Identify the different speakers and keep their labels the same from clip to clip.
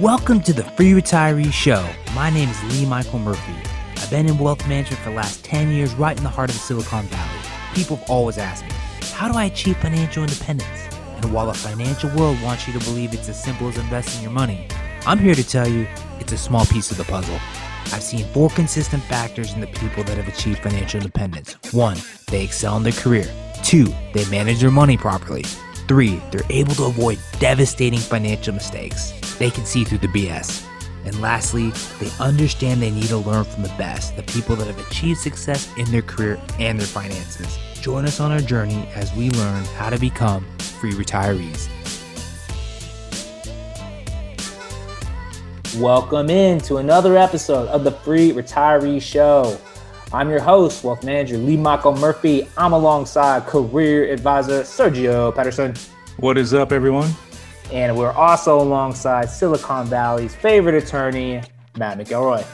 Speaker 1: Welcome to the Free Retiree Show. My name is Lee Michael Murphy. I've been in wealth management for the last 10 years, right in the heart of Silicon Valley. People have always asked me, how do I achieve financial independence? And while the financial world wants you to believe it's as simple as investing your money, I'm here to tell you it's a small piece of the puzzle. I've seen four consistent factors in the people that have achieved financial independence. One, they excel in their career. Two, they manage their money properly. Three, they're able to avoid devastating financial mistakes. They can see through the BS. And lastly, they understand they need to learn from the best, the people that have achieved success in their career and their finances. Join us on our journey as we learn how to become free retirees. Welcome in to another episode of the Free Retiree Show. I'm your host, Wealth Manager Lee Michael Murphy. I'm alongside Career Advisor Sergio Patterson.
Speaker 2: What is up, everyone?
Speaker 1: And we're also alongside Silicon Valley's favorite attorney, Matt McElroy.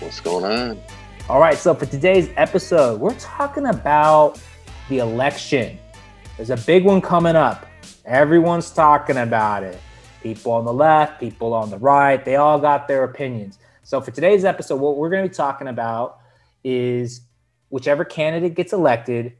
Speaker 3: What's going on?
Speaker 1: All right, so for today's episode, we're talking about the election. There's a big one coming up. Everyone's talking about it. People on the left, people on the right, they all got their opinions. So for today's episode, what we're going to be talking about is whichever candidate gets elected,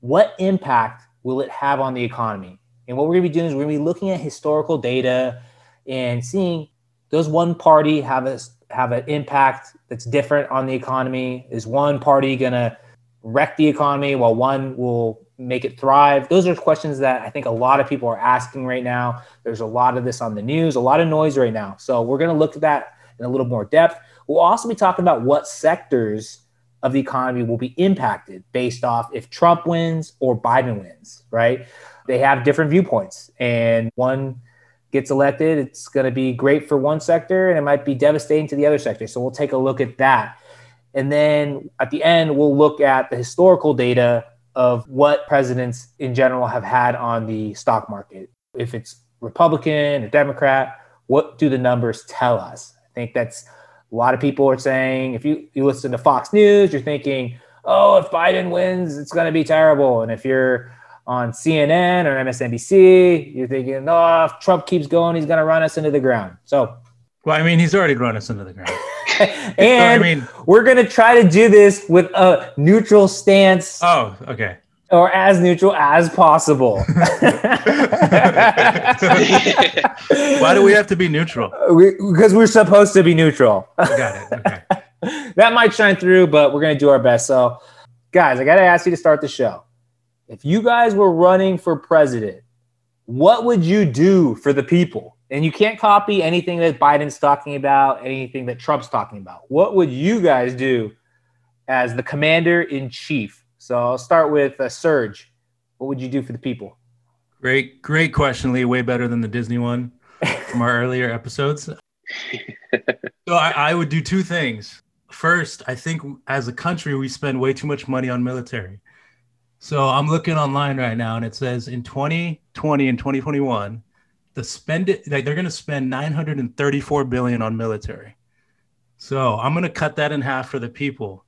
Speaker 1: what impact will it have on the economy? And what we're going to be doing is we're going to be looking at historical data and seeing does one party have a have an impact that's different on the economy? Is one party going to wreck the economy while one will make it thrive? Those are questions that I think a lot of people are asking right now. There's a lot of this on the news, a lot of noise right now. So we're going to look at that in a little more depth. We'll also be talking about what sectors of the economy will be impacted based off if Trump wins or Biden wins, right? They have different viewpoints, and one gets elected, it's going to be great for one sector and it might be devastating to the other sector. So we'll take a look at that. And then at the end, we'll look at the historical data of what presidents in general have had on the stock market. If it's Republican or Democrat, what do the numbers tell us? I think that's a lot of people are saying if you, you listen to Fox News, you're thinking, oh, if Biden wins, it's going to be terrible. And if you're on CNN or MSNBC, you're thinking, oh, if Trump keeps going, he's going to run us into the ground. So,
Speaker 2: well, I mean, he's already run us into the ground.
Speaker 1: and I mean, we're going to try to do this with a neutral stance.
Speaker 2: Oh, okay
Speaker 1: or as neutral as possible.
Speaker 2: Why do we have to be neutral?
Speaker 1: We, because we're supposed to be neutral.
Speaker 2: Got it. Okay.
Speaker 1: that might shine through, but we're going to do our best. So, guys, I got to ask you to start the show. If you guys were running for president, what would you do for the people? And you can't copy anything that Biden's talking about, anything that Trump's talking about. What would you guys do as the commander in chief so I'll start with uh, Serge. What would you do for the people?
Speaker 2: Great, great question, Lee. Way better than the Disney one from our earlier episodes. so I, I would do two things. First, I think as a country, we spend way too much money on military. So I'm looking online right now, and it says in 2020 and 2021, the spend it like they're going to spend 934 billion on military. So I'm going to cut that in half for the people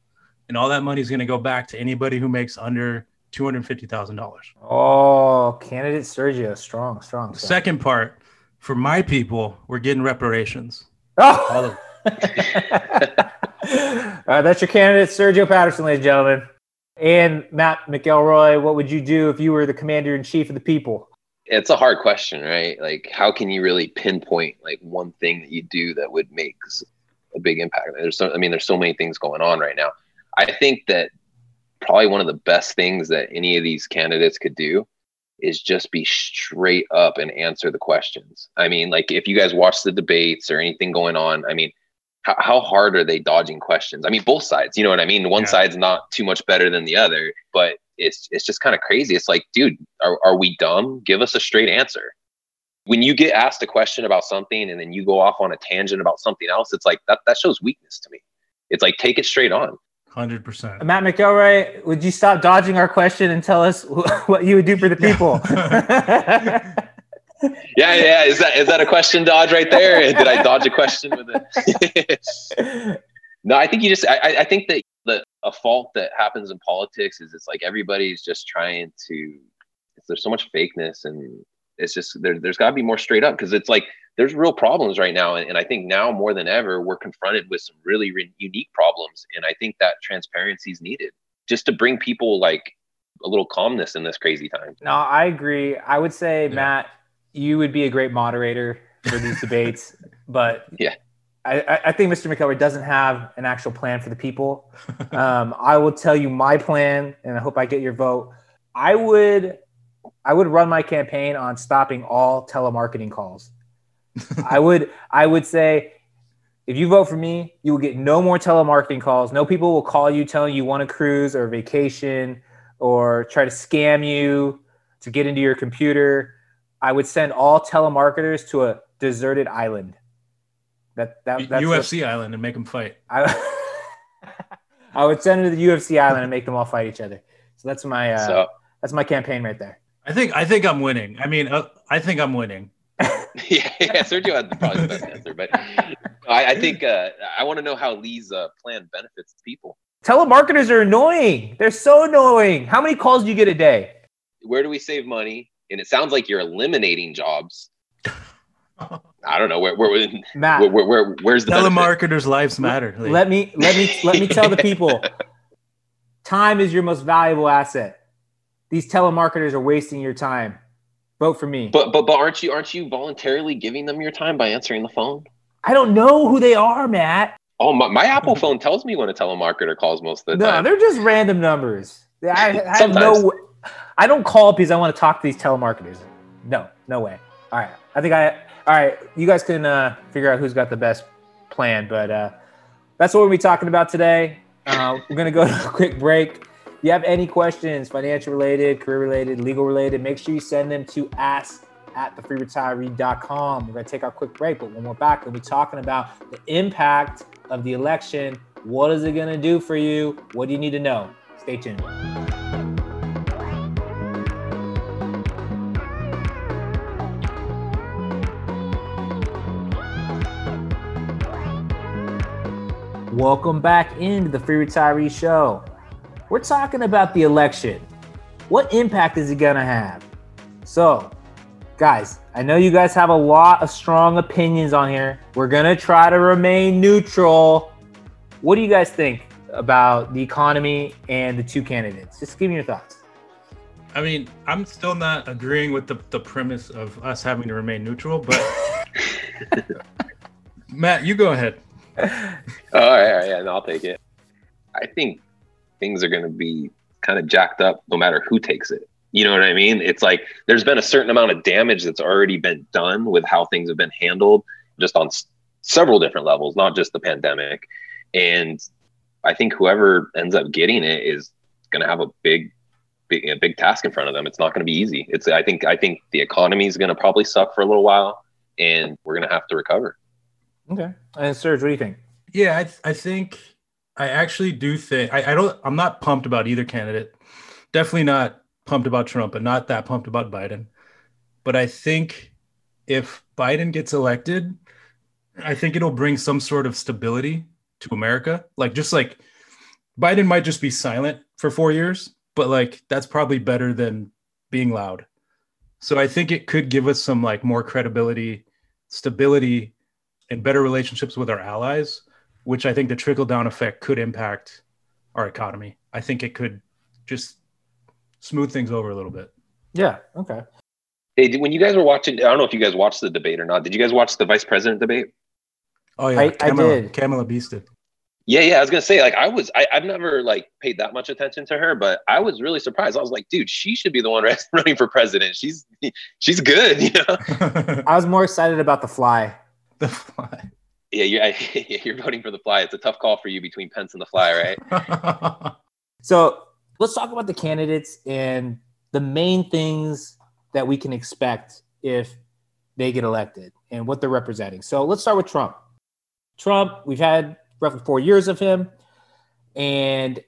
Speaker 2: and all that money is going to go back to anybody who makes under two hundred fifty thousand dollars.
Speaker 1: Oh, candidate Sergio, strong, strong.
Speaker 2: The second part for my people, we're getting reparations.
Speaker 1: Oh. All of uh, that's your candidate, Sergio Patterson, ladies and gentlemen. And Matt McElroy, what would you do if you were the commander in chief of the people?
Speaker 3: It's a hard question, right? Like, how can you really pinpoint like one thing that you do that would make a big impact? There's so, I mean, there's so many things going on right now. I think that probably one of the best things that any of these candidates could do is just be straight up and answer the questions. I mean, like if you guys watch the debates or anything going on, I mean, how, how hard are they dodging questions? I mean, both sides, you know what I mean? One yeah. side's not too much better than the other, but it's it's just kind of crazy. It's like, dude, are, are we dumb? Give us a straight answer. When you get asked a question about something and then you go off on a tangent about something else, it's like that that shows weakness to me. It's like take it straight on.
Speaker 2: Hundred percent.
Speaker 1: Matt McElroy, would you stop dodging our question and tell us what you would do for the people?
Speaker 3: yeah, yeah. Is that is that a question dodge right there? Did I dodge a question with it? no, I think you just. I, I think that the a fault that happens in politics is it's like everybody's just trying to. There's so much fakeness and It's just there, there's got to be more straight up because it's like there's real problems right now, and, and I think now more than ever we're confronted with some really re- unique problems, and I think that transparency is needed just to bring people like a little calmness in this crazy time.
Speaker 1: No, I agree. I would say,
Speaker 2: Yeah.
Speaker 1: Matt, you would be a great moderator for these debates, but
Speaker 3: Yeah.
Speaker 1: I, I- think Mr. McElroy doesn't have an actual plan for the people. Um, I will tell you my plan, and I hope I get your vote. I would, I would run my campaign on stopping all telemarketing calls. I would, I would say, if you vote for me, you will get no more telemarketing calls. No people will call you telling you want a cruise or vacation or try to scam you to get into your computer. I would send all telemarketers to a deserted island. That that that's what-
Speaker 2: UFC Island and make them fight.
Speaker 1: I, I would send them to the UFC island and make them all fight each other. So that's my uh,
Speaker 3: So
Speaker 1: that's my campaign right there.
Speaker 2: I think I think I'm winning. I mean, uh, I think I'm winning.
Speaker 3: yeah, yeah, Sergio had probably the best answer, but I, I think uh, I want to know how Lee's uh, plan benefits people.
Speaker 1: Telemarketers are annoying. They're so annoying. How many calls do you get a day?
Speaker 3: Where do we save money? And it sounds like you're eliminating jobs. I don't know where where
Speaker 1: Matt,
Speaker 3: where, where, where where's the benefit?
Speaker 2: Telemarketers' lives matter. Lee.
Speaker 1: let me let me let me tell the people. Time is your most valuable asset. These telemarketers are wasting your time. Vote for me.
Speaker 3: But but but aren't you aren't you voluntarily giving them your time by answering the phone?
Speaker 1: I don't know who they are, Matt.
Speaker 3: Oh, my, my Apple phone tells me when a telemarketer calls most of the
Speaker 1: No,
Speaker 3: time.
Speaker 1: they're just random numbers. I, I have no. I don't call because I want to talk to these telemarketers. No, no way. All right, I think I. All right, you guys can uh, figure out who's got the best plan, but uh, that's what we'll be talking about today. Uh, we're gonna go to a quick break. If you have any questions, financial related, career related, legal related, make sure you send them to ask at thefreeretiree.com. We're gonna take our quick break, but when we're back, we'll be talking about the impact of the election. What is it gonna do for you? What do you need to know? Stay tuned. Welcome back into the Free Retiree Show. We're talking about the election. What impact is it going to have? So, guys, I know you guys have a lot of strong opinions on here. We're going to try to remain neutral. What do you guys think about the economy and the two candidates? Just give me your thoughts.
Speaker 2: I mean, I'm still not agreeing with the, the premise of us having to remain neutral, but Matt, you go ahead.
Speaker 3: Oh, all right, all right, yeah, no, I'll take it. I think things are going to be kind of jacked up no matter who takes it. You know what I mean? It's like there's been a certain amount of damage that's already been done with how things have been handled, just on s- several different levels, not just the pandemic. And I think whoever ends up getting it is going to have a big, big, a big task in front of them. It's not going to be easy. It's I think I think the economy is going to probably suck for a little while, and we're going to have to recover.
Speaker 1: Okay. And Serge, what do you think?
Speaker 2: Yeah, I, I think I actually do think I, I don't I'm not pumped about either candidate. Definitely not pumped about Trump, but not that pumped about Biden. But I think if Biden gets elected, I think it'll bring some sort of stability to America. Like just like Biden might just be silent for four years, but like that's probably better than being loud. So I think it could give us some like more credibility, stability, and better relationships with our allies, which I think the trickle down effect could impact our economy. I think it could just smooth things over a little bit.
Speaker 1: Yeah. Okay.
Speaker 3: Hey, when you guys were watching, I don't know if you guys watched the debate or not. Did you guys watch the vice president debate?
Speaker 2: Oh yeah,
Speaker 1: I- I
Speaker 2: Kamala,
Speaker 1: did.
Speaker 2: Kamala beasted.
Speaker 3: Yeah, yeah. I was gonna say, like, I was, I, I've never like paid that much attention to her, but I was really surprised. I was like, dude, she should be the one running for president. She's, she's good, you know.
Speaker 1: I was more excited about the fly.
Speaker 2: The fly.
Speaker 3: Yeah, you're, you're voting for the fly. It's a tough call for you between Pence and the fly, right?
Speaker 1: So let's talk about the candidates and the main things that we can expect if they get elected and what they're representing. So let's start with Trump. Trump, we've had roughly four years of him. And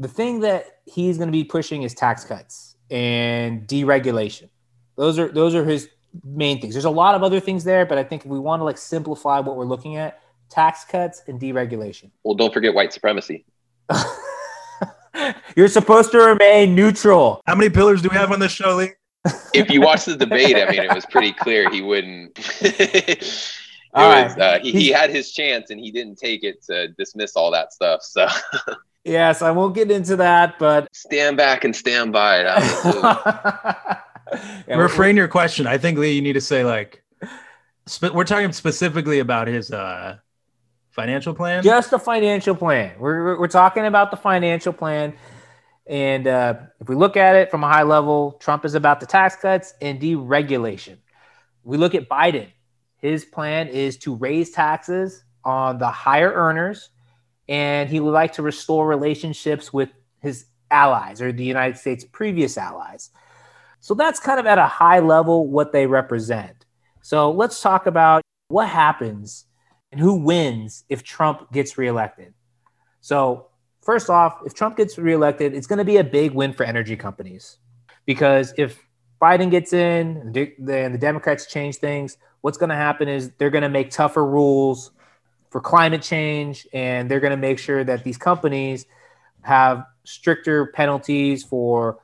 Speaker 1: the thing that he's going to be pushing is tax cuts and deregulation. Those are those are his main things. There's a lot of other things there, but I think if we want to like simplify what we're looking at, tax cuts and deregulation.
Speaker 3: Well, don't forget white supremacy.
Speaker 1: You're supposed to remain neutral.
Speaker 2: How many pillars do we have on this show, Lee?
Speaker 3: if you watch the debate, I mean, it was pretty clear he wouldn't. it
Speaker 1: All
Speaker 3: was,
Speaker 1: right.
Speaker 3: uh, he, he had his chance and he didn't take it to dismiss all that stuff. So
Speaker 1: yes, I won't get into that, but
Speaker 3: stand back and stand by. That was,
Speaker 1: Yeah,
Speaker 2: Refrain your question. I think Lee, you need to say like, we're talking specifically about his uh, financial plan.
Speaker 1: just the financial plan. We're, we're, we're talking about the financial plan. And uh, if we look at it from a high level, Trump is about the tax cuts and deregulation. We look at Biden. His plan is to raise taxes on the higher earners, and he would like to restore relationships with his allies or the United States' previous allies. So that's kind of at a high level what they represent. So let's talk about what happens and who wins if Trump gets reelected. So, first off, if Trump gets reelected, it's going to be a big win for energy companies because if Biden gets in and the Democrats change things, what's going to happen is they're going to make tougher rules for climate change and they're going to make sure that these companies have stricter penalties for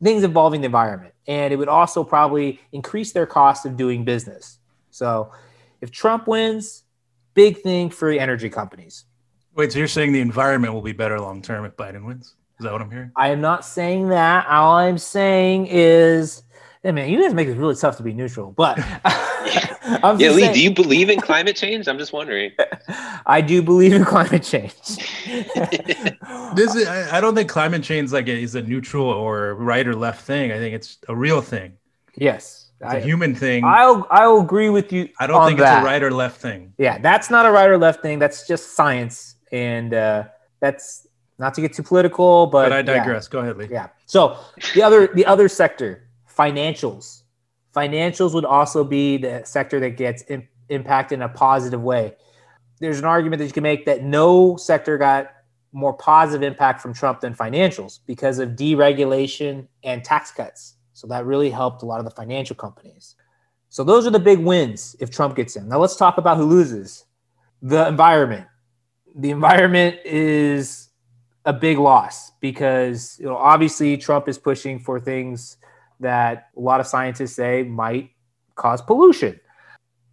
Speaker 1: things involving the environment. And it would also probably increase their cost of doing business. So, if Trump wins, big thing for energy companies.
Speaker 2: Wait, so you're saying the environment will be better long term if Biden wins? Is that what I'm hearing?
Speaker 1: I am not saying that. All I'm saying is, hey man, you guys make it really tough to be neutral. But I'm
Speaker 3: yeah, Lee,
Speaker 1: saying,
Speaker 3: do you believe in climate change? I'm just wondering.
Speaker 1: I do believe in climate change.
Speaker 2: This is, I I don't think climate change like is a neutral or right or left thing. I think it's a real thing.
Speaker 1: yes,
Speaker 2: It's a
Speaker 1: I,
Speaker 2: human thing.
Speaker 1: I'll I'll agree with you.
Speaker 2: I don't
Speaker 1: on
Speaker 2: think
Speaker 1: that.
Speaker 2: it's a right or left thing.
Speaker 1: Yeah, that's not a right or left thing. That's just science, and uh, that's not to get too political, but,
Speaker 2: But I
Speaker 1: yeah.
Speaker 2: digress. Go ahead, Lee.
Speaker 1: Yeah. So the other the other sector, financials. Financials would also be the sector that gets im- impacted in a positive way. There's an argument that you can make that no sector got more positive impact from Trump than financials because of deregulation and tax cuts. So that really helped a lot of the financial companies. So those are the big wins if Trump gets in. Now let's talk about who loses. The environment. The environment is a big loss because you know obviously Trump is pushing for things that a lot of scientists say might cause pollution.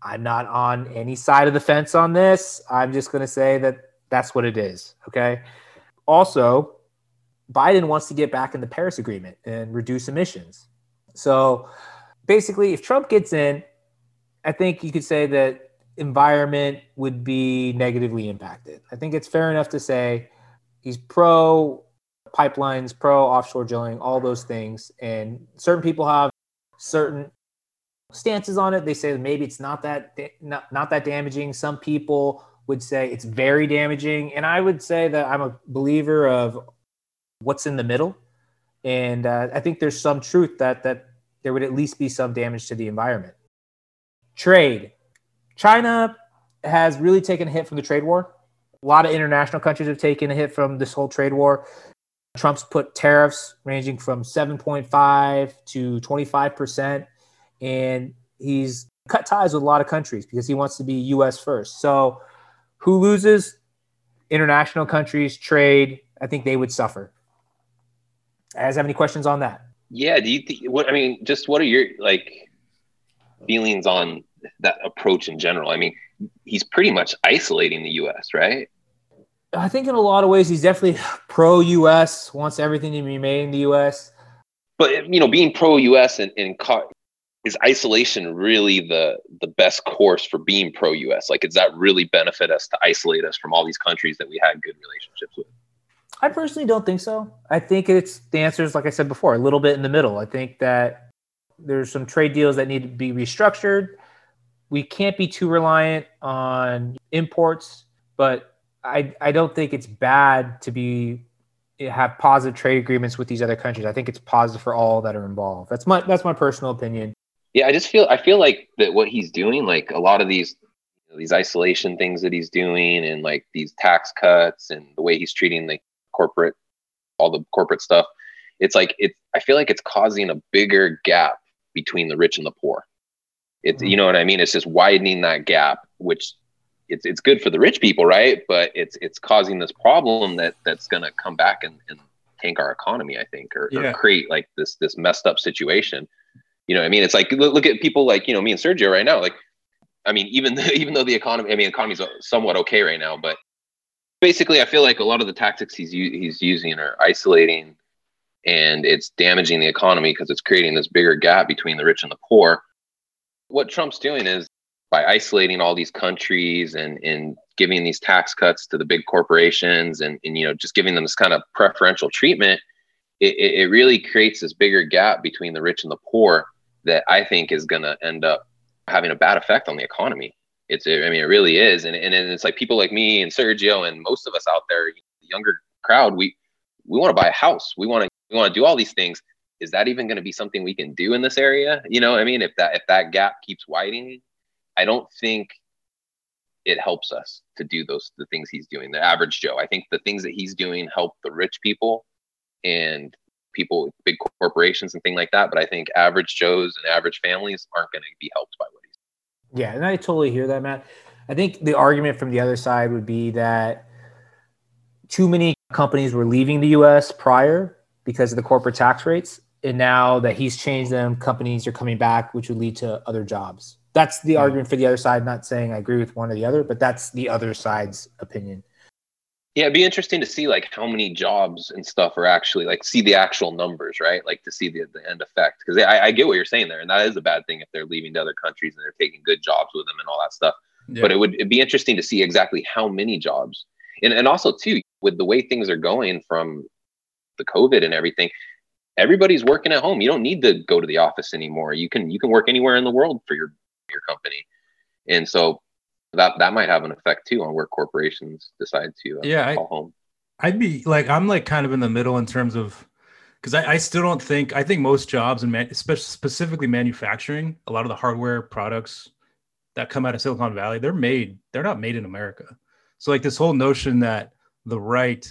Speaker 1: I'm not on any side of the fence on this. I'm just going to say that that's what it is, okay? Also, Biden wants to get back in the Paris Agreement and reduce emissions. So, basically if Trump gets in, I think you could say that environment would be negatively impacted. I think it's fair enough to say he's pro pipelines, pro offshore drilling, all those things. And certain people have certain stances on it. They say maybe it's not that not, not that damaging. Some people would say it's very damaging, and I would say that I'm a believer of what's in the middle. And uh, I think there's some truth that that there would at least be some damage to the environment. Trade, China has really taken a hit from the trade war. A lot of international countries have taken a hit from this whole trade war. Trump's put tariffs ranging from 7.5 to 25%. And he's cut ties with a lot of countries because he wants to be US first. So, who loses? International countries, trade, I think they would suffer. Guys, have any questions on that?
Speaker 3: Yeah. Do you think what I mean? Just what are your like feelings on that approach in general? I mean, he's pretty much isolating the U.S., right?
Speaker 1: I think in a lot of ways, he's definitely pro US, wants everything to be made in the US.
Speaker 3: But you know, being pro-U.S. and, and co- is isolation really the the best course for being pro-U.S.? Like, does that really benefit us to isolate us from all these countries that we had good relationships with?
Speaker 1: I personally don't think so. I think it's the answer is like I said before, a little bit in the middle. I think that there's some trade deals that need to be restructured. We can't be too reliant on imports, but I I don't think it's bad to be have positive trade agreements with these other countries. I think it's positive for all that are involved. That's my that's my personal opinion.
Speaker 3: Yeah, I just feel I feel like that what he's doing, like a lot of these these isolation things that he's doing, and like these tax cuts, and the way he's treating the corporate, all the corporate stuff. It's like it's. I feel like it's causing a bigger gap between the rich and the poor. It's mm-hmm. you know what I mean. It's just widening that gap, which it's it's good for the rich people, right? But it's it's causing this problem that that's going to come back and, and tank our economy, I think, or,
Speaker 2: Yeah.
Speaker 3: or create like this this messed up situation You know, I mean, it's like look at people like you know me and Sergio right now. Like, I mean, even even though the economy, I mean, economy's somewhat okay right now, but basically, I feel like a lot of the tactics he's he's using are isolating, and it's damaging the economy because it's creating this bigger gap between the rich and the poor. What Trump's doing is by isolating all these countries and, and giving these tax cuts to the big corporations and, and you know just giving them this kind of preferential treatment it, it really creates this bigger gap between the rich and the poor that i think is going to end up having a bad effect on the economy. It's i mean it really is. And, and it's like people like me and sergio and most of us out there the younger crowd we we want to buy a house. We want to we want to do all these things. Is that even going to be something we can do in this area? You know i mean? If that if that gap keeps widening I don't think it helps us to do those the things he's doing. The average Joe, I think the things that he's doing help the rich people and people, with big corporations and things like that. But I think average Joes and average families aren't going to be helped by what he's. Doing.
Speaker 1: Yeah, and I totally hear that, Matt. I think the argument from the other side would be that too many companies were leaving the U.S. prior because of the corporate tax rates, and now that he's changed them, companies are coming back, which would lead to other jobs that's the argument for the other side. Not saying I agree with one or the other, but that's the other side's opinion.
Speaker 3: Yeah, it'd be interesting to see like how many jobs and stuff are actually like see the actual numbers, right? Like to see the, the end effect. Because I, I get what you're saying there, and that is a bad thing if they're leaving to other countries and they're taking good jobs with them and all that stuff. Yeah. But it would it'd be interesting to see exactly how many jobs, and and also too with the way things are going from the COVID and everything, everybody's working at home. You don't need to go to the office anymore. You can you can work anywhere in the world for your your company. And so that that might have an effect too on where corporations decide to uh,
Speaker 2: yeah,
Speaker 3: call I, home.
Speaker 2: I'd be like I'm like kind of in the middle in terms of because I, I, still don't think I think most jobs and man, specifically manufacturing, a lot of the hardware products that come out of Silicon Valley, they're made they're not made in America. So like this whole notion that the right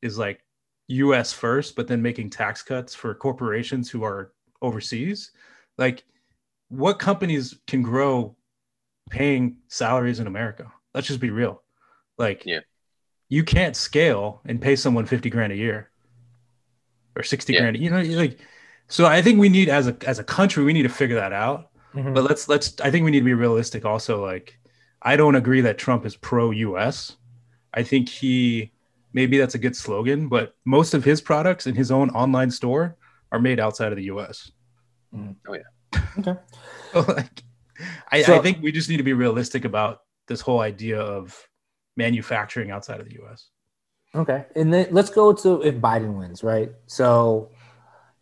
Speaker 2: is like U.S. first, but then making tax cuts for corporations who are overseas, like what companies can grow paying salaries in America? Let's just be real. Like,
Speaker 3: yeah.
Speaker 2: you can't scale and pay someone 50 grand a year or 60 yeah. grand. You know, like, so I think we need as a, as a country, we need to figure that out. Mm-hmm. But let's, let's, I think we need to be realistic also. Like, I don't agree that Trump is pro US. I think he, maybe that's a good slogan, but most of his products in his own online store are made outside of the US.
Speaker 3: Mm. Oh, yeah.
Speaker 1: Okay.
Speaker 2: like, I, so, I think we just need to be realistic about this whole idea of manufacturing outside of the U.S.
Speaker 1: Okay, and then let's go to if Biden wins, right? So,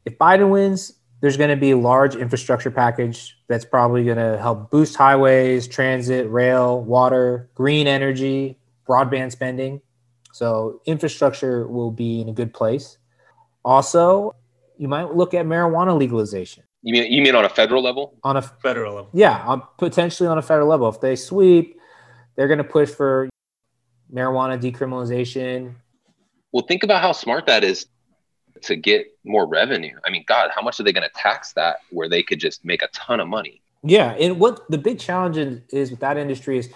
Speaker 1: if Biden wins, there's going to be a large infrastructure package that's probably going to help boost highways, transit, rail, water, green energy, broadband spending. So, infrastructure will be in a good place. Also, you might look at marijuana legalization.
Speaker 3: You mean you mean on a federal level?
Speaker 1: On a
Speaker 2: federal level,
Speaker 1: yeah, on, potentially on a federal level. If they sweep, they're going to push for marijuana decriminalization.
Speaker 3: Well, think about how smart that is to get more revenue. I mean, God, how much are they going to tax that where they could just make a ton of money?
Speaker 1: Yeah, and what the big challenge is with that industry is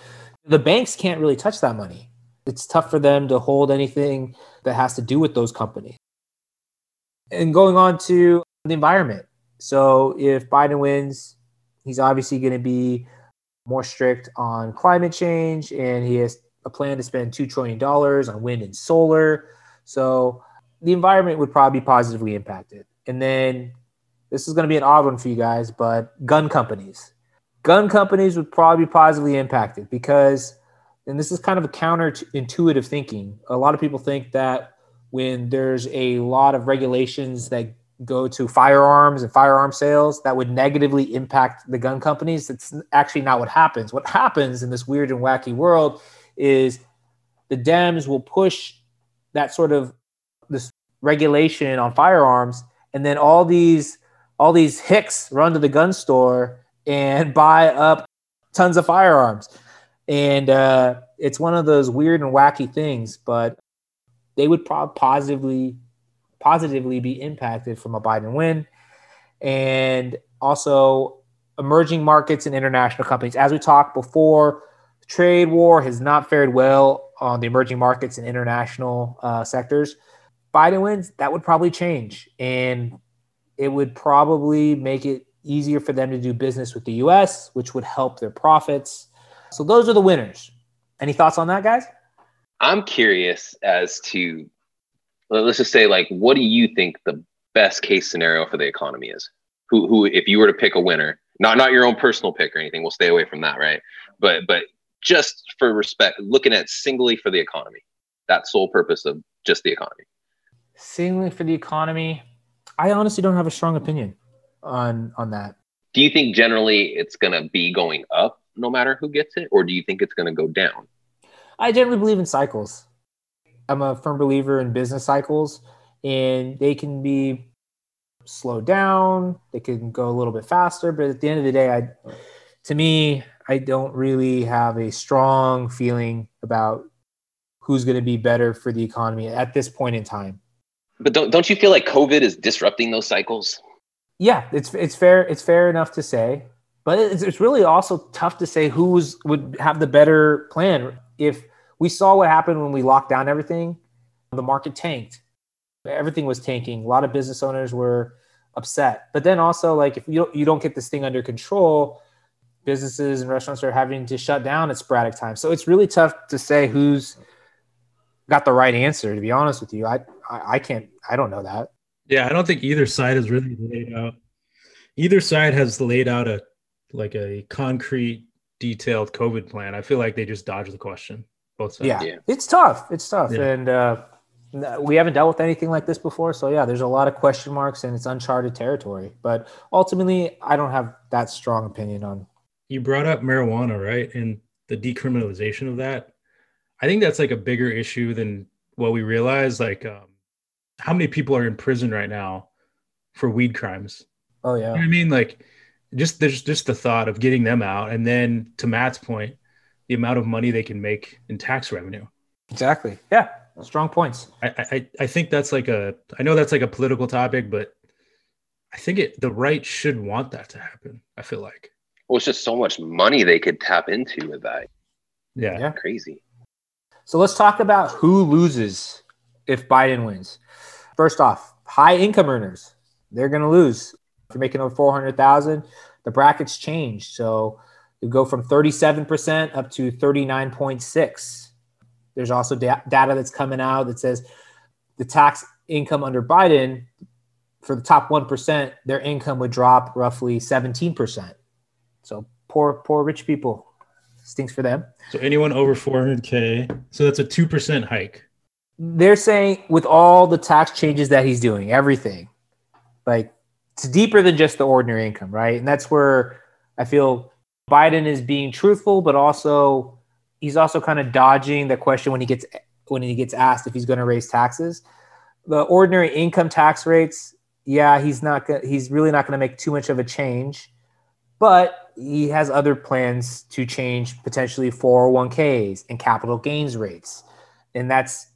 Speaker 1: the banks can't really touch that money. It's tough for them to hold anything that has to do with those companies. And going on to the environment, so if Biden wins, he's obviously going to be more strict on climate change, and he has a plan to spend $2 trillion on wind and solar. So the environment would probably be positively impacted. And then this is going to be an odd one for you guys, but gun companies. Gun companies would probably be positively impacted because, and this is kind of a counterintuitive thinking. A lot of people think that when there's a lot of regulations that go to firearms and firearm sales that would negatively impact the gun companies. That's actually not what happens. What happens in this weird and wacky world is the Dems will push that sort of this regulation on firearms, and then all these all these hicks run to the gun store and buy up tons of firearms. And uh, it's one of those weird and wacky things, but they would pro- positively positively be impacted from a Biden win. And also emerging markets and international companies. As we talked before, trade war has not fared well on the emerging markets and international uh, sectors. Biden wins, that would probably change. And it would probably make it easier for them to do business with the US, which would help their profits. So those are the winners. Any thoughts on that, guys?
Speaker 3: I'm curious as to let's just say like what do you think the best case scenario for the economy is? Who who if you were to pick a winner, not not your own personal pick or anything, we'll stay away from that, right? But but just for respect, looking at singly for the economy, that sole purpose of just the economy.
Speaker 1: Singly for the economy, I honestly don't have a strong opinion on on that.
Speaker 3: Do you think generally it's going to be going up no matter who gets it, or do you think it's going to go down?
Speaker 1: I generally believe in cycles. I'm a firm believer in business cycles, and they can be slowed down. They can go a little bit faster, but at the end of the day, I, to me, I don't really have a strong feeling about who's going to be better for the economy at this point in time.
Speaker 3: But don't don't you feel like COVID is disrupting those cycles?
Speaker 1: Yeah, it's it's fair it's fair enough to say, but it's, it's really also tough to say who's would have the better plan. If we saw what happened when we locked down everything, the market tanked. Everything was tanking. A lot of business owners were upset. But then also like if you don't, you don't get this thing under control, businesses and restaurants are having to shut down at sporadic times. So it's really tough to say who's got the right answer. To be honest with you, I I, I can't. I don't know that.
Speaker 2: Yeah, I don't think either side has really laid out. Either side has laid out a like a concrete, detailed COVID plan. I feel like they just dodged the question. Both sides.
Speaker 1: Yeah, yeah. it's tough. It's tough, yeah. and uh, we haven't dealt with anything like this before. So yeah, there's a lot of question marks, and it's uncharted territory. But ultimately, I don't have that strong opinion on.
Speaker 2: You brought up marijuana, right, and the decriminalization of that. I think that's like a bigger issue than what we realize. Like, um, how many people are in prison right now for weed crimes?
Speaker 1: Oh yeah.
Speaker 2: You know I mean, like, just there's just the thought of getting them out, and then to Matt's point, the amount of money they can make in tax revenue.
Speaker 1: Exactly. Yeah. Strong points.
Speaker 2: I, I I think that's like a I know that's like a political topic, but I think it the right should want that to happen. I feel like.
Speaker 3: Well, it's just so much money they could tap into with that.
Speaker 2: Yeah.
Speaker 3: yeah. Crazy.
Speaker 1: So let's talk about who loses if Biden wins. First off, high income earners, they're going to lose. If you're making over 400,000, the brackets change. So you go from 37% up to 39.6. There's also da- data that's coming out that says the tax income under Biden for the top 1%, their income would drop roughly 17%. So poor poor rich people stinks for them.
Speaker 2: So anyone over 400k, so that's a 2% hike.
Speaker 1: They're saying with all the tax changes that he's doing, everything, like it's deeper than just the ordinary income, right? And that's where I feel Biden is being truthful, but also he's also kind of dodging the question when he gets when he gets asked if he's going to raise taxes. The ordinary income tax rates, yeah, he's not he's really not going to make too much of a change, but he has other plans to change potentially 401ks and capital gains rates. And that's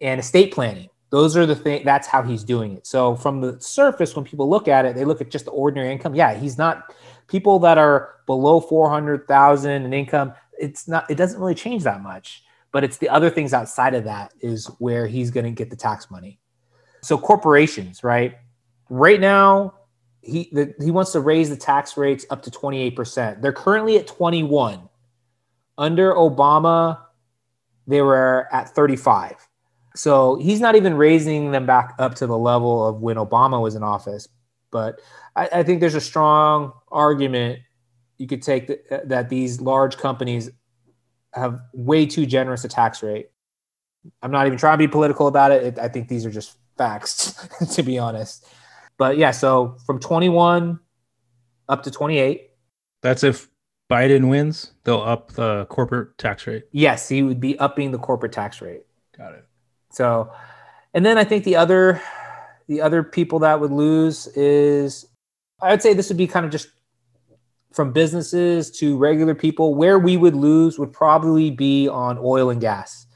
Speaker 1: and estate planning. Those are the things that's how he's doing it. So from the surface, when people look at it, they look at just the ordinary income. Yeah, he's not people that are below 400,000 in income. It's not, it doesn't really change that much, but it's the other things outside of that is where he's going to get the tax money. So corporations, right? Right now, he the, he wants to raise the tax rates up to 28%. They're currently at 21. Under Obama, they were at 35. So he's not even raising them back up to the level of when Obama was in office. But I, I think there's a strong argument you could take that, uh, that these large companies have way too generous a tax rate. I'm not even trying to be political about it. it I think these are just facts, to be honest. But yeah, so from 21 up to 28.
Speaker 2: That's if Biden wins, they'll up the corporate tax rate.
Speaker 1: Yes, he would be upping the corporate tax rate.
Speaker 2: Got it.
Speaker 1: So, and then I think the other the other people that would lose is I would say this would be kind of just from businesses to regular people. Where we would lose would probably be on oil and gas.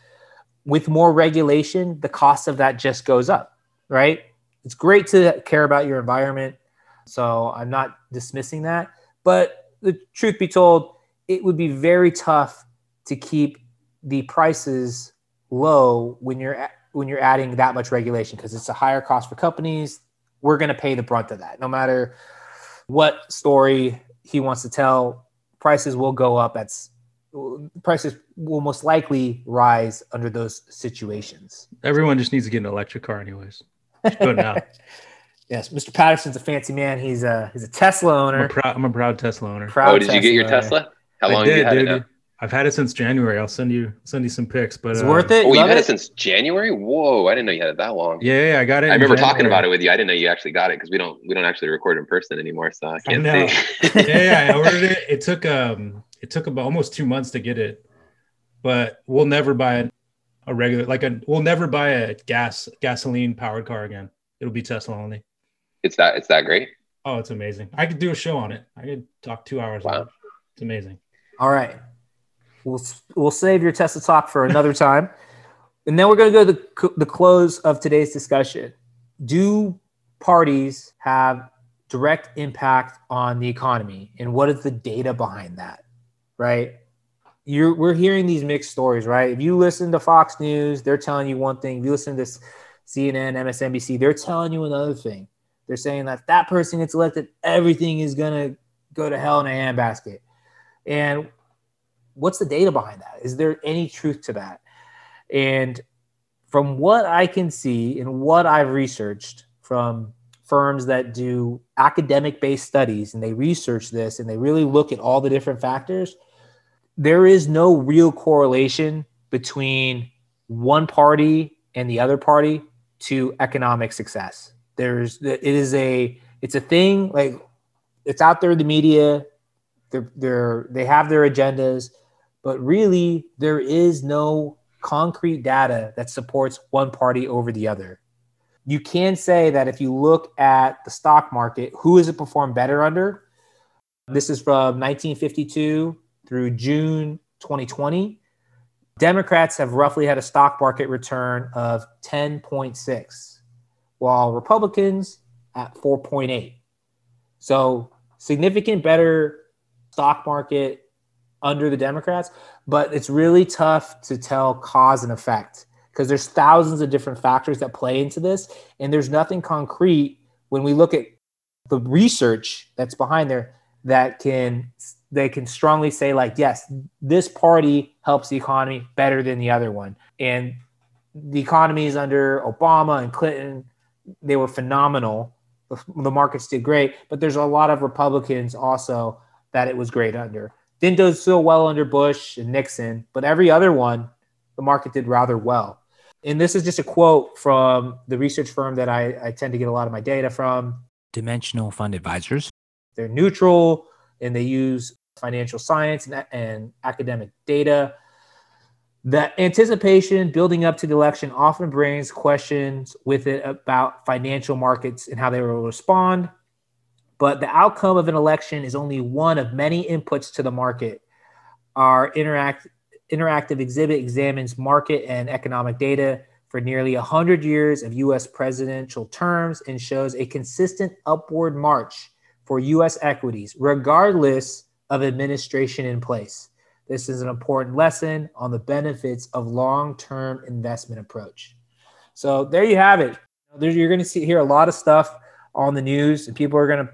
Speaker 1: With more regulation, the cost of that just goes up, right? it's great to care about your environment. So I'm not dismissing that. But the truth be told, it would be very tough to keep the prices low when you're when you're adding that much regulation because it's a higher cost for companies. We're going to pay the brunt of that, no matter what story he wants to tell. Prices will go up. That's prices will most likely rise under those situations.
Speaker 2: Everyone just needs to get an electric car, anyways. Just do it now.
Speaker 1: Yes, Mr. Patterson's a fancy man. He's a he's a Tesla
Speaker 2: I'm
Speaker 1: owner.
Speaker 2: a, proud, I'm a proud Tesla owner.
Speaker 1: Proud
Speaker 3: oh, did you get your
Speaker 1: owner.
Speaker 3: Tesla? How
Speaker 2: I
Speaker 3: long have you
Speaker 2: did,
Speaker 3: had
Speaker 2: dude.
Speaker 3: it now?
Speaker 2: I've had it since January. I'll send you send you some pics. But
Speaker 1: It's
Speaker 2: uh,
Speaker 1: worth it.
Speaker 3: Oh,
Speaker 1: You
Speaker 3: you've had
Speaker 1: it?
Speaker 3: it since January? Whoa, I didn't know you had it that long.
Speaker 2: Yeah, yeah, I got it.
Speaker 3: I
Speaker 2: in
Speaker 3: remember talking about it with you. I didn't know you actually got it because we don't we don't actually record in person anymore, so I can't
Speaker 2: know.
Speaker 3: see.
Speaker 2: yeah, yeah, I ordered it. It took um, it took about almost two months to get it, but we'll never buy a, a regular like a we'll never buy a gas gasoline powered car again. It'll be Tesla only.
Speaker 3: it's that it's that great.
Speaker 2: Oh, it's amazing. I could do a show on it. I could talk two hours.
Speaker 3: Wow.
Speaker 2: On it. It's amazing.
Speaker 1: All right. We'll we'll save your Tesla talk for another time. and then we're going to go to the, the close of today's discussion. Do parties have direct impact on the economy and what is the data behind that? Right? You're we're hearing these mixed stories, right? If you listen to Fox News, they're telling you one thing. If you listen to CNN, MSNBC, they're telling you another thing. They're saying that that person gets elected, everything is going to go to hell in a handbasket. And what's the data behind that? Is there any truth to that? And from what I can see and what I've researched from firms that do academic based studies and they research this and they really look at all the different factors, there is no real correlation between one party and the other party to economic success. There's it is a it's a thing like it's out there in the media. They're, they're they have their agendas, but really there is no concrete data that supports one party over the other. You can say that if you look at the stock market, who has it performed better under? This is from 1952 through June 2020. Democrats have roughly had a stock market return of 10.6, while Republicans at 4.8. So significant better stock market under the Democrats, but it's really tough to tell cause and effect because there's thousands of different factors that play into this, and there's nothing concrete when we look at the research that's behind there that can they can strongly say like yes this party helps the economy better than the other one. And the economies under obama and clinton. They were phenomenal. The, markets did great but there's a lot of republicans also that it was great under didn't do so well under bush and nixon but every other one the market did rather well and this is just a quote from the research firm that I, I tend to get a lot of my data from
Speaker 4: Dimensional Fund Advisors.
Speaker 1: they're neutral and they use financial science and, and academic data. The anticipation building up to the election often brings questions with it about financial markets and how they will respond. But the outcome of an election is only one of many inputs to the market. Our interact, interactive exhibit examines market and economic data for nearly 100 years of US presidential terms and shows a consistent upward march for US equities, regardless of administration in place. This is an important lesson on the benefits of long-term investment approach. So there you have it. You're going to see hear a lot of stuff on the news, and people are going to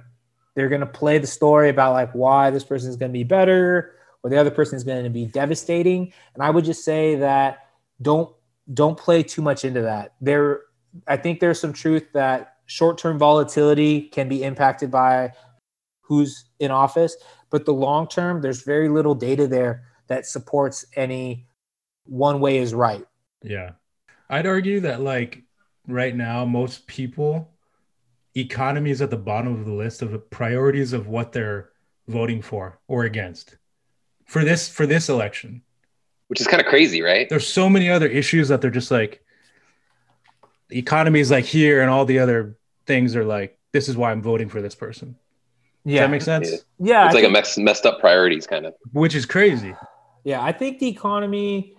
Speaker 1: they're going to play the story about like why this person is going to be better or the other person is going to be devastating. And I would just say that don't don't play too much into that. There, I think there's some truth that short-term volatility can be impacted by who's in office, but the long term, there's very little data there that supports any one way is right.
Speaker 2: Yeah. I'd argue that like right now, most people economy is at the bottom of the list of the priorities of what they're voting for or against for this for this election.
Speaker 3: Which is kind of crazy, right?
Speaker 2: There's so many other issues that they're just like the economy is like here and all the other things are like this is why I'm voting for this person. Does
Speaker 1: Yeah,
Speaker 2: that make sense?
Speaker 3: Yeah.
Speaker 1: yeah,
Speaker 3: It's
Speaker 1: I
Speaker 3: like a mess, messed up priorities kind of.
Speaker 2: Which is crazy.
Speaker 1: Yeah, I think the economy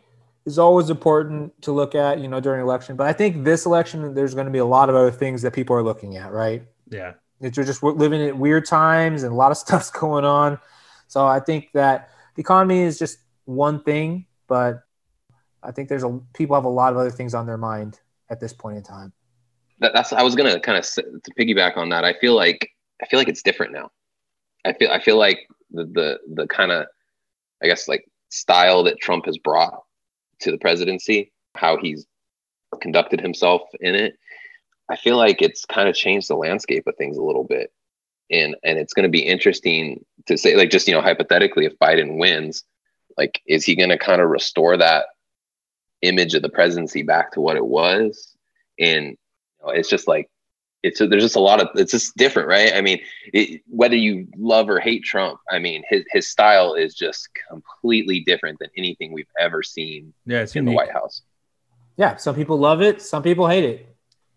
Speaker 1: is always important to look at, you know, during election. But I think this election, there's going to be a lot of other things that people are looking at, right?
Speaker 2: Yeah.
Speaker 1: It's we're just we're living in weird times and a lot of stuff's going on. So I think that the economy is just one thing, but I think there's a people have a lot of other things on their mind at this point in time.
Speaker 3: That, that's I was gonna kind of to piggyback on that. I feel like I feel like it's different now. I feel I feel like the the the kind of I guess like style that Trump has brought to the presidency, how he's conducted himself in it, I feel like it's kind of changed the landscape of things a little bit. And and it's going to be interesting to say like just you know hypothetically if Biden wins, like is he going to kind of restore that image of the presidency back to what it was? And you know, it's just like it's there's just a lot of it's just different, right? I mean, it, whether you love or hate Trump, I mean, his his style is just completely different than anything we've ever seen
Speaker 2: Yeah, it's
Speaker 3: in the White House.
Speaker 1: Yeah, some people love it, some people hate it.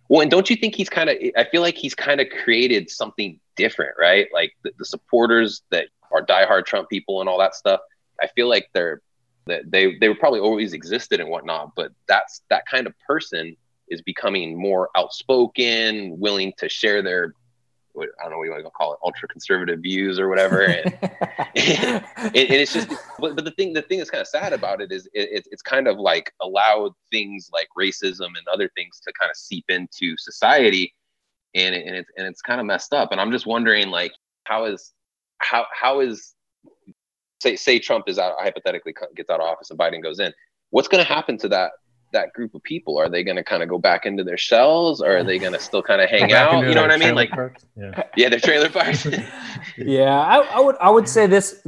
Speaker 3: Well, and don't you think he's kind of? I feel like he's kind of created something different, right? Like the, the supporters that are diehard Trump people and all that stuff. I feel like they're that they they were probably always existed and whatnot, but that's that kind of person is becoming more outspoken, willing to share their I don't know what you want to call it, ultra conservative views or whatever. And, and, and it's just, but, but the thing, the thing that's kind of sad about it is it, it, it's kind of like allowed things like racism and other things to kind of seep into society, and it, and it's and it's kind of messed up. And I'm just wondering, like, how is how how is say say Trump is out hypothetically gets out of office and Biden goes in, what's going to happen to that that group of people? Are they going to kind of go back into their shells, or are they going to still kind of hang out? You know what I mean? Like,
Speaker 2: parks. yeah.
Speaker 3: yeah, their trailer parks.
Speaker 1: yeah, I, I would I would say this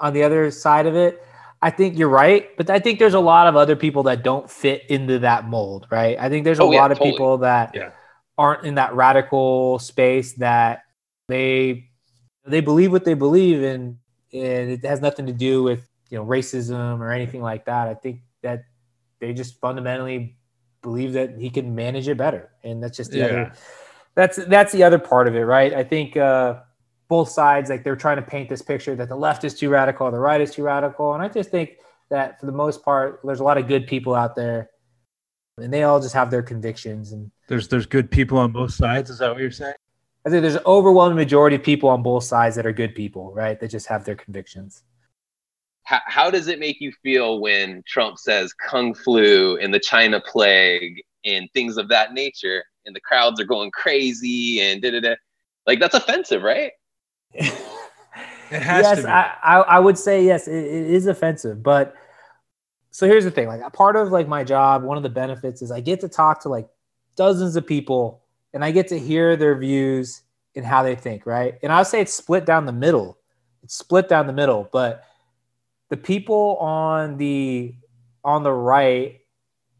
Speaker 1: on the other side of it. I think you're right, but I think there's a lot of other people that don't fit into that mold, right? I think there's a
Speaker 3: Oh, yeah,
Speaker 1: lot of
Speaker 3: totally.
Speaker 1: people that
Speaker 2: Yeah.
Speaker 1: aren't in that radical space that they they believe what they believe in and it has nothing to do with you know racism or anything like that. I think that they just fundamentally believe that he can manage it better, and that's just the
Speaker 2: Yeah.
Speaker 1: other. That's that's the other part of it, right? I think uh, both sides like they're trying to paint this picture that the left is too radical, the right is too radical, and I just think that for the most part, there's a lot of good people out there, and they all just have their convictions and.
Speaker 2: There's there's good people on both sides. Is that what you're saying?
Speaker 1: I think there's an overwhelming majority of people on both sides that are good people, right? That just have their convictions.
Speaker 3: How, how does it make you feel when Trump says kung flu and the China plague and things of that nature, and the crowds are going crazy and da da da? Like that's offensive, right?
Speaker 2: It has
Speaker 1: yes,
Speaker 2: to be.
Speaker 1: I, I, I would say yes, it, it is offensive. But so here's the thing: like a part of like my job, one of the benefits is I get to talk to like dozens of people, and I get to hear their views and how they think, right? And I'll say it's split down the middle. It's split down the middle, but the people on the on the right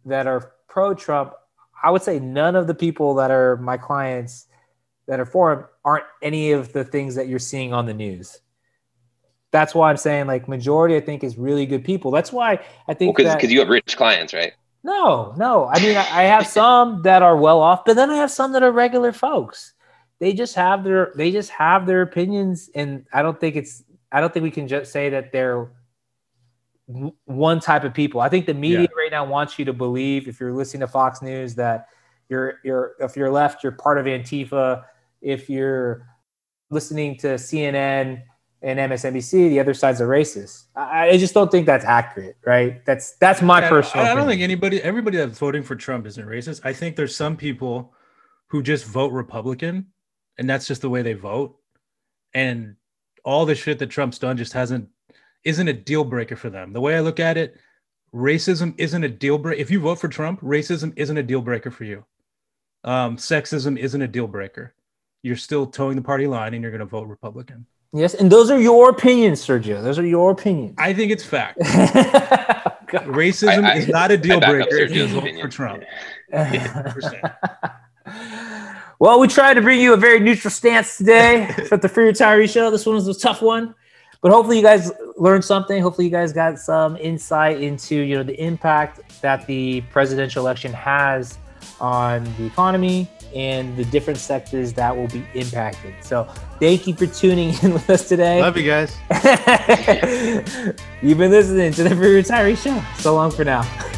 Speaker 1: that are pro Trump, I would say none of the people that are my clients that are for him aren't any of the things that you're seeing on the news. That's why I'm saying like majority I think is really good people. That's why I think
Speaker 3: Because
Speaker 1: that,
Speaker 3: you have rich clients, right?
Speaker 1: no, no. I mean, I I have some that are well off, but then I have some that are regular folks. They just have their they just have their opinions, and I don't think it's I don't think we can just say that they're one type of people. I think the media
Speaker 2: Yeah.
Speaker 1: right now wants you to believe, if you're listening to Fox News, that you're you're if you're left, you're part of Antifa. If you're listening to CNN and MSNBC, the other side's a racist. I, I just don't think that's accurate, right? That's that's my
Speaker 2: Yeah,
Speaker 1: personal.
Speaker 2: I, I don't
Speaker 1: opinion.
Speaker 2: think anybody, everybody that's voting for Trump isn't racist. I think there's some people who just vote Republican, and that's just the way they vote. And all the shit that Trump's done just hasn't isn't a deal breaker for them. The way I look at it, racism isn't a deal breaker. If you vote for Trump, racism isn't a deal breaker for you. Um, sexism isn't a deal breaker. You're still toeing the party line, and you're going to vote Republican.
Speaker 1: Yes, and those are your opinions, Sergio. Those are your opinions.
Speaker 2: I think it's fact. Racism
Speaker 3: I- I-
Speaker 2: is not a deal
Speaker 3: I back up
Speaker 2: breaker if you
Speaker 3: Sergio's
Speaker 2: vote
Speaker 3: opinion.
Speaker 2: for Trump.
Speaker 1: well, we tried to bring you a very neutral stance today for the Free Retiree Show. This one was a tough one, but hopefully you guys learned something. Hopefully you guys got some insight into you know the impact that the presidential election has on the economy and the different sectors that will be impacted. So thank you for tuning in with us today.
Speaker 2: Love you guys.
Speaker 1: You've been listening to the Free Retiree Show. So long for now.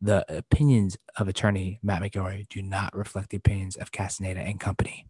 Speaker 1: The opinions of attorney Matt McElroy do not reflect the opinions of Castaneda and Company.